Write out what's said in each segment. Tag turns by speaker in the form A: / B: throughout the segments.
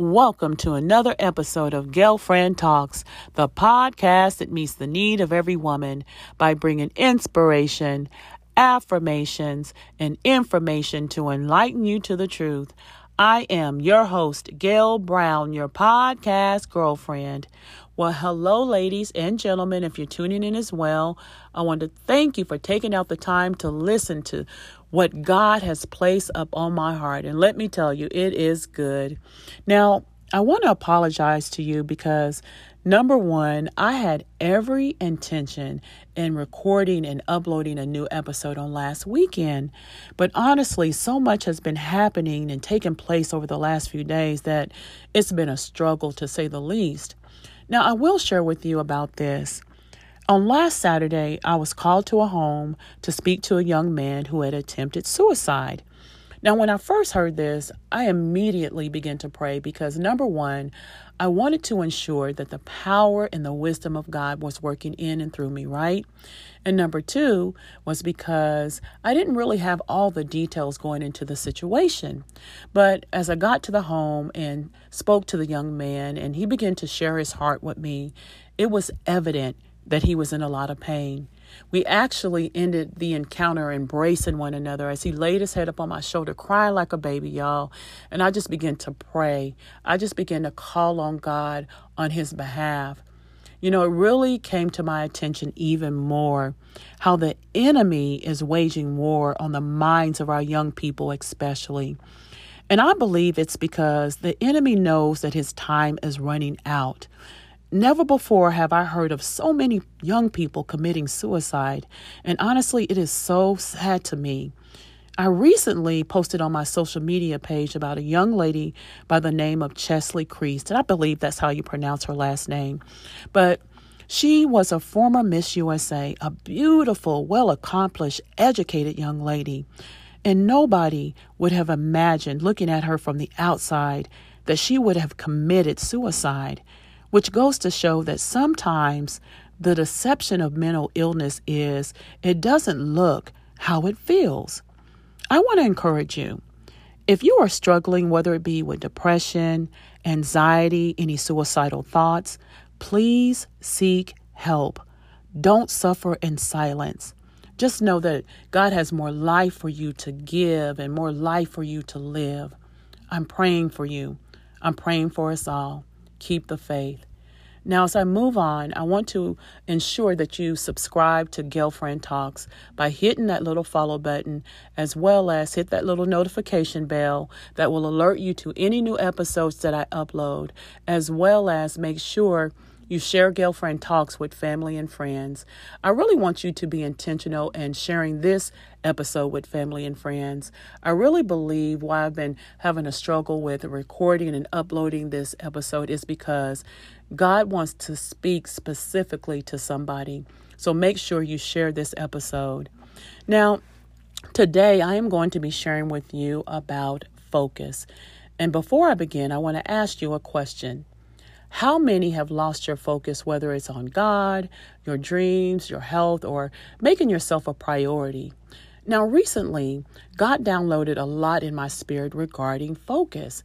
A: Welcome to another episode of Girlfriend Talks, the podcast that meets the need of every woman by bringing inspiration, affirmations, and information to enlighten you to the truth. I am your host, Gail Brown, your podcast girlfriend. Well, hello, ladies and gentlemen. If you're tuning in as well, I want to thank you for taking out the time to listen to what God has placed up on my heart. And let me tell you, it is good. Now, I want to apologize to you because number one, I had every intention in recording and uploading a new episode on last weekend. But honestly, so much has been happening and taking place over the last few days that it's been a struggle to say the least. Now, I will share with you about this. On last Saturday, I was called to a home to speak to a young man who had attempted suicide. Now, when I first heard this, I immediately began to pray because number one, I wanted to ensure that the power and the wisdom of God was working in and through me, right? And number two was because I didn't really have all the details going into the situation. But as I got to the home and spoke to the young man, and he began to share his heart with me, it was evident that he was in a lot of pain. We actually ended the encounter embracing one another as he laid his head up on my shoulder, crying like a baby, y'all. And I just began to pray. I just began to call on God on his behalf. You know, it really came to my attention even more how the enemy is waging war on the minds of our young people, especially. And I believe it's because the enemy knows that his time is running out. Never before have I heard of so many young people committing suicide, and honestly, it is so sad to me. I recently posted on my social media page about a young lady by the name of Cheslie Kryst, and I believe that's how you pronounce her last name. But she was a former Miss USA, a beautiful, well accomplished, educated young lady. And nobody would have imagined, looking at her from the outside, that she would have committed suicide which goes to show that sometimes the deception of mental illness is it doesn't look how it feels. I want to encourage you. If you are struggling, whether it be with depression, anxiety, any suicidal thoughts, please seek help. Don't suffer in silence. Just know that God has more life for you to give and more life for you to live. I'm praying for you. I'm praying for us all. Keep the faith. Now, as I move on, I want to ensure that you subscribe to Girlfriend Talks by hitting that little follow button, as well as hit that little notification bell that will alert you to any new episodes that I upload, as well as make sure you share Girlfriend Talks with family and friends. I really want you to be intentional in sharing this episode with family and friends. I really believe why I've been having a struggle with recording and uploading this episode is because God wants to speak specifically to somebody. So make sure you share this episode. Now, today I am going to be sharing with you about focus. And before I begin, I want to ask you a question. How many have lost your focus, whether it's on God, your dreams, your health, or making yourself a priority? Now, recently, God downloaded a lot in my spirit regarding focus.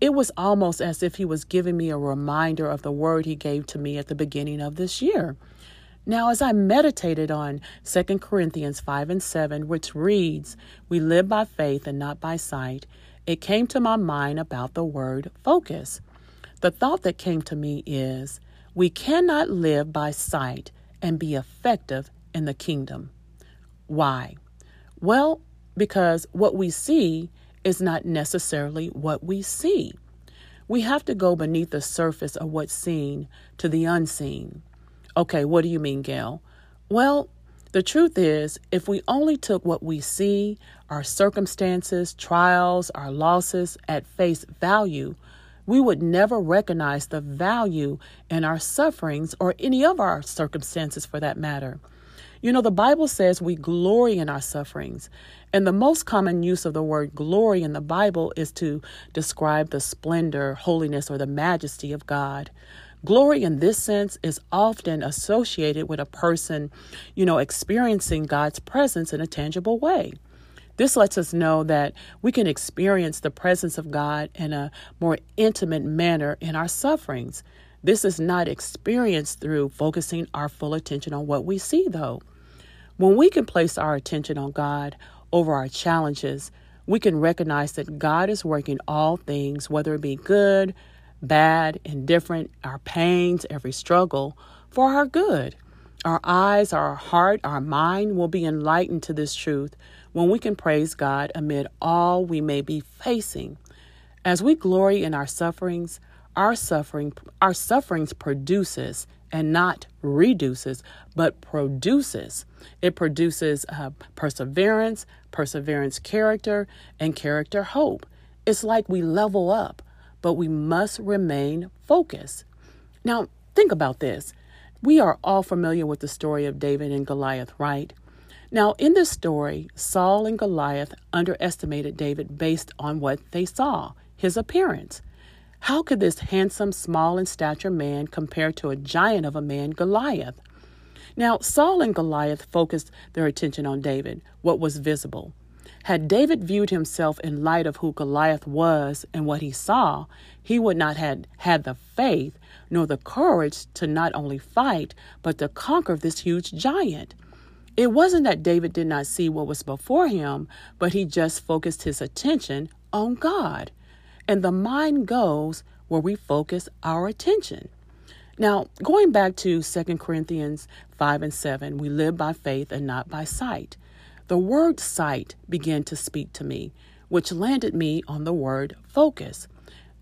A: It was almost as if He was giving me a reminder of the word He gave to me at the beginning of this year. Now, as I meditated on 2 Corinthians 5 and 7, which reads, We live by faith and not by sight, it came to my mind about the word focus. The thought that came to me is we cannot live by sight and be effective in the kingdom. Why? Well, because what we see is not necessarily what we see. We have to go beneath the surface of what's seen to the unseen. Okay, what do you mean, Gail? Well, the truth is, if we only took what we see, our circumstances, trials, our losses at face value, we would never recognize the value in our sufferings or any of our circumstances for that matter. You know, the Bible says we glory in our sufferings. And the most common use of the word glory in the Bible is to describe the splendor, holiness, or the majesty of God. Glory in this sense is often associated with a person, you know, experiencing God's presence in a tangible way. This lets us know that we can experience the presence of God in a more intimate manner in our sufferings. This is not experienced through focusing our full attention on what we see, though. When we can place our attention on God over our challenges, we can recognize that God is working all things, whether it be good, bad, indifferent, our pains, every struggle, for our good. Our eyes, our heart, our mind will be enlightened to this truth when we can praise God amid all we may be facing. As we glory in our sufferings, our suffering our sufferings produces and not reduces, but produces. It produces uh, perseverance, perseverance character, and character hope. It's like we level up, but we must remain focused. Now, think about this. We are all familiar with the story of David and Goliath, right? Now, in this story, Saul and Goliath underestimated David based on what they saw his appearance. How could this handsome, small in stature man compare to a giant of a man, Goliath? Now, Saul and Goliath focused their attention on David, what was visible. Had David viewed himself in light of who Goliath was and what he saw, he would not have had the faith nor the courage to not only fight, but to conquer this huge giant. It wasn't that David did not see what was before him, but he just focused his attention on God. And the mind goes where we focus our attention. Now, going back to 2 Corinthians 5 and 7, we live by faith and not by sight. The word sight began to speak to me, which landed me on the word focus.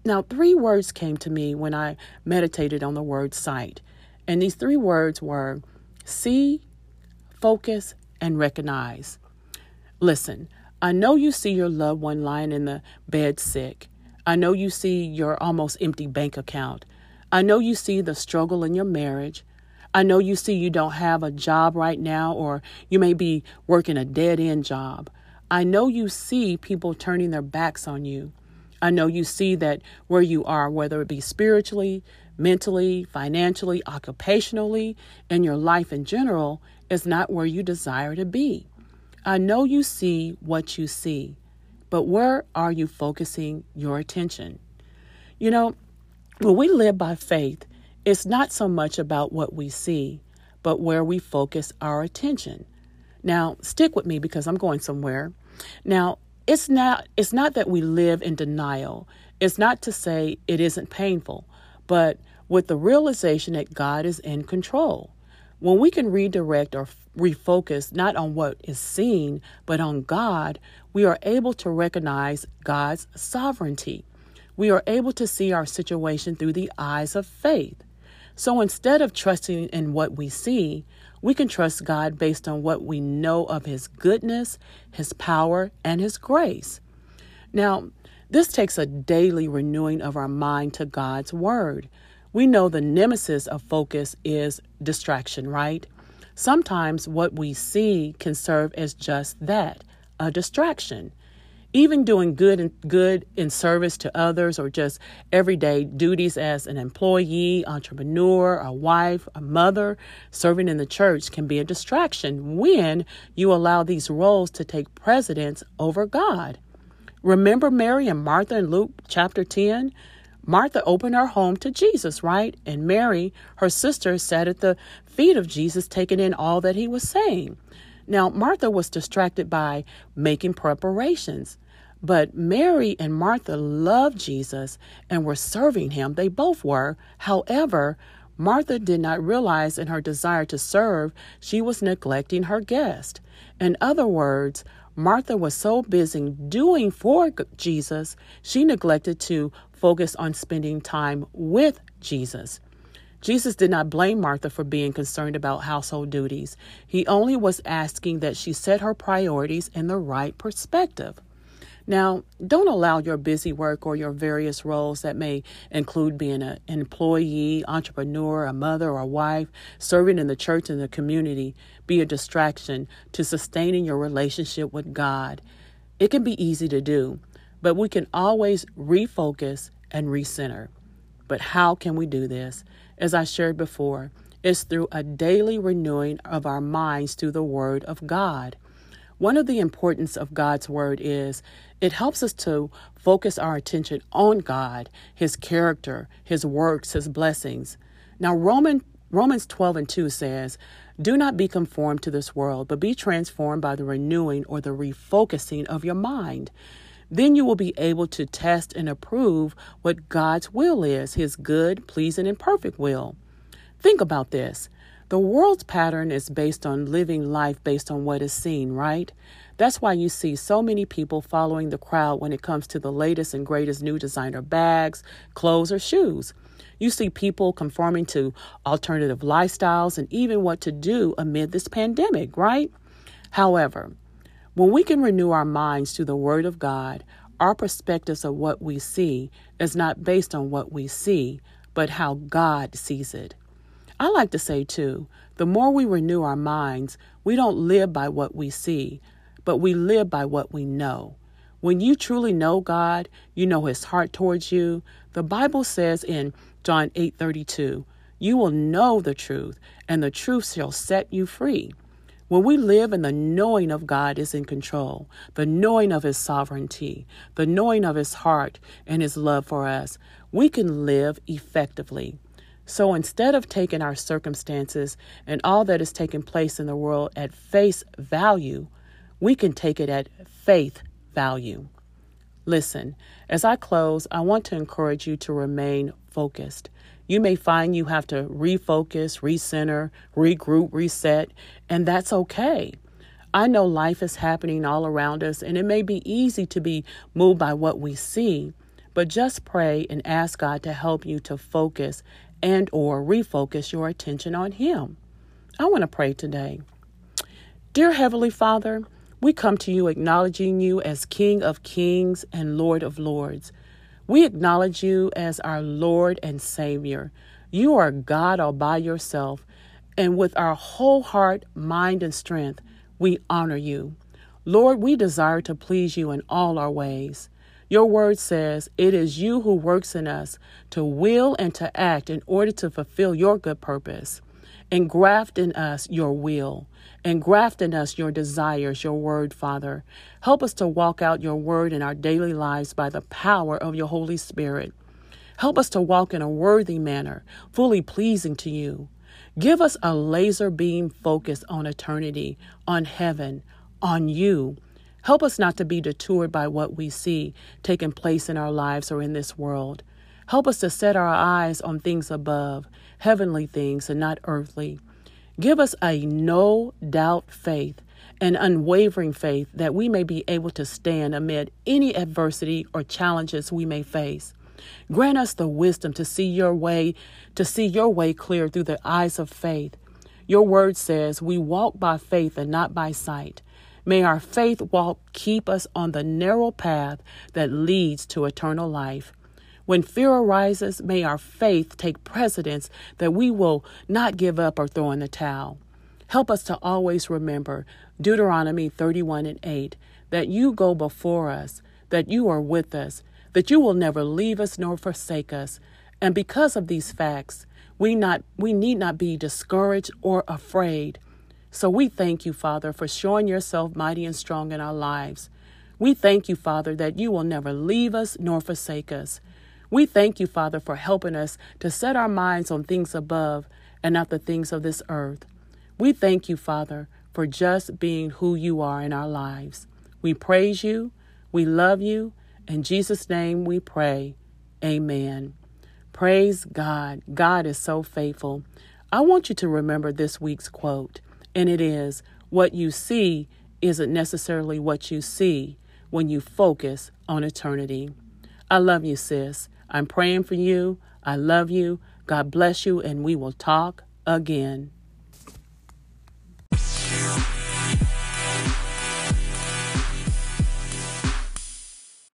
A: Now, three words came to me when I meditated on the word sight. And these three words were see, focus, and recognize. Listen, I know you see your loved one lying in the bed sick. I know you see your almost empty bank account. I know you see the struggle in your marriage. I know you see you don't have a job right now, or you may be working a dead end job. I know you see people turning their backs on you. I know you see that where you are, whether it be spiritually, mentally, financially, occupationally, and your life in general, is not where you desire to be. I know you see what you see. But where are you focusing your attention? You know, when we live by faith, it's not so much about what we see, but where we focus our attention. Now, stick with me because I'm going somewhere. Now, it's not it's not that we live in denial. It's not to say it isn't painful, but with the realization that God is in control. When we can redirect or refocus not on what is seen, but on God, we are able to recognize God's sovereignty. We are able to see our situation through the eyes of faith. So instead of trusting in what we see, we can trust God based on what we know of His goodness, His power, and His grace. Now, this takes a daily renewing of our mind to God's Word. We know the nemesis of focus is distraction, right? Sometimes what we see can serve as just that a distraction. Even doing good and good in service to others or just everyday duties as an employee, entrepreneur, a wife, a mother, serving in the church can be a distraction when you allow these roles to take precedence over God. Remember Mary and Martha in Luke chapter 10? Martha opened her home to Jesus, right? And Mary, her sister, sat at the feet of Jesus, taking in all that he was saying. Now, Martha was distracted by making preparations, but Mary and Martha loved Jesus and were serving him. They both were. However, Martha did not realize in her desire to serve, she was neglecting her guest. In other words, Martha was so busy doing for Jesus, she neglected to focus on spending time with Jesus. Jesus did not blame Martha for being concerned about household duties. He only was asking that she set her priorities in the right perspective. Now, don't allow your busy work or your various roles that may include being an employee, entrepreneur, a mother or a wife, serving in the church and the community be a distraction to sustaining your relationship with God. It can be easy to do, but we can always refocus and recenter. But how can we do this? As I shared before, it's through a daily renewing of our minds through the Word of God. One of the importance of God's word is it helps us to focus our attention on God, his character, his works, his blessings. Now Roman, Romans 12 and 2 says, do not be conformed to this world, but be transformed by the renewing or the refocusing of your mind. Then you will be able to test and approve what God's will is, his good, pleasing, and perfect will. Think about this. The world's pattern is based on living life based on what is seen, right? That's why you see so many people following the crowd when it comes to the latest and greatest new designer bags, clothes, or shoes. You see people conforming to alternative lifestyles and even what to do amid this pandemic, right? However, when we can renew our minds to the Word of God, our perspectives of what we see is not based on what we see, but how God sees it. I like to say, too, the more we renew our minds, we don't live by what we see, but we live by what we know. When you truly know God, you know his heart towards you. The Bible says in John 8:32, you will know the truth, and the truth shall set you free. When we live in the knowing of God is in control, the knowing of His sovereignty, the knowing of His heart and His love for us, we can live effectively. So instead of taking our circumstances and all that is taking place in the world at face value, we can take it at faith value. Listen, as I close, I want to encourage you to remain focused. You may find you have to refocus, recenter, regroup, reset, and that's okay. I know life is happening all around us, and it may be easy to be moved by what we see, but just pray and ask God to help you to focus and or refocus your attention on him. I want to pray today. Dear heavenly Father, we come to you acknowledging you as King of Kings and Lord of Lords. We acknowledge you as our Lord and Savior. You are God all by yourself, and with our whole heart, mind, and strength, we honor you. Lord, we desire to please you in all our ways. Your word says it is you who works in us to will and to act in order to fulfill your good purpose. Engraft in us your will. Engraft in us your desires, your word, Father. Help us to walk out your word in our daily lives by the power of your Holy Spirit. Help us to walk in a worthy manner, fully pleasing to you. Give us a laser beam focus on eternity, on heaven, on you. Help us not to be detoured by what we see taking place in our lives or in this world. Help us to set our eyes on things above, heavenly things and not earthly. Give us a no doubt faith, an unwavering faith that we may be able to stand amid any adversity or challenges we may face. Grant us the wisdom to see your way, to see your way clear through the eyes of faith. Your word says we walk by faith and not by sight. May our faith walk keep us on the narrow path that leads to eternal life. When fear arises, may our faith take precedence that we will not give up or throw in the towel. Help us to always remember Deuteronomy 31 and 8 that you go before us, that you are with us, that you will never leave us nor forsake us. And because of these facts, we not we need not be discouraged or afraid. So we thank you, Father, for showing yourself mighty and strong in our lives. We thank you, Father, that you will never leave us nor forsake us. We thank you, Father, for helping us to set our minds on things above and not the things of this earth. We thank you, Father, for just being who you are in our lives. We praise you. We love you. In Jesus' name we pray. Amen. Praise God. God is so faithful. I want you to remember this week's quote, and it is What you see isn't necessarily what you see when you focus on eternity. I love you, sis. I'm praying for you. I love you. God bless you, and we will talk again.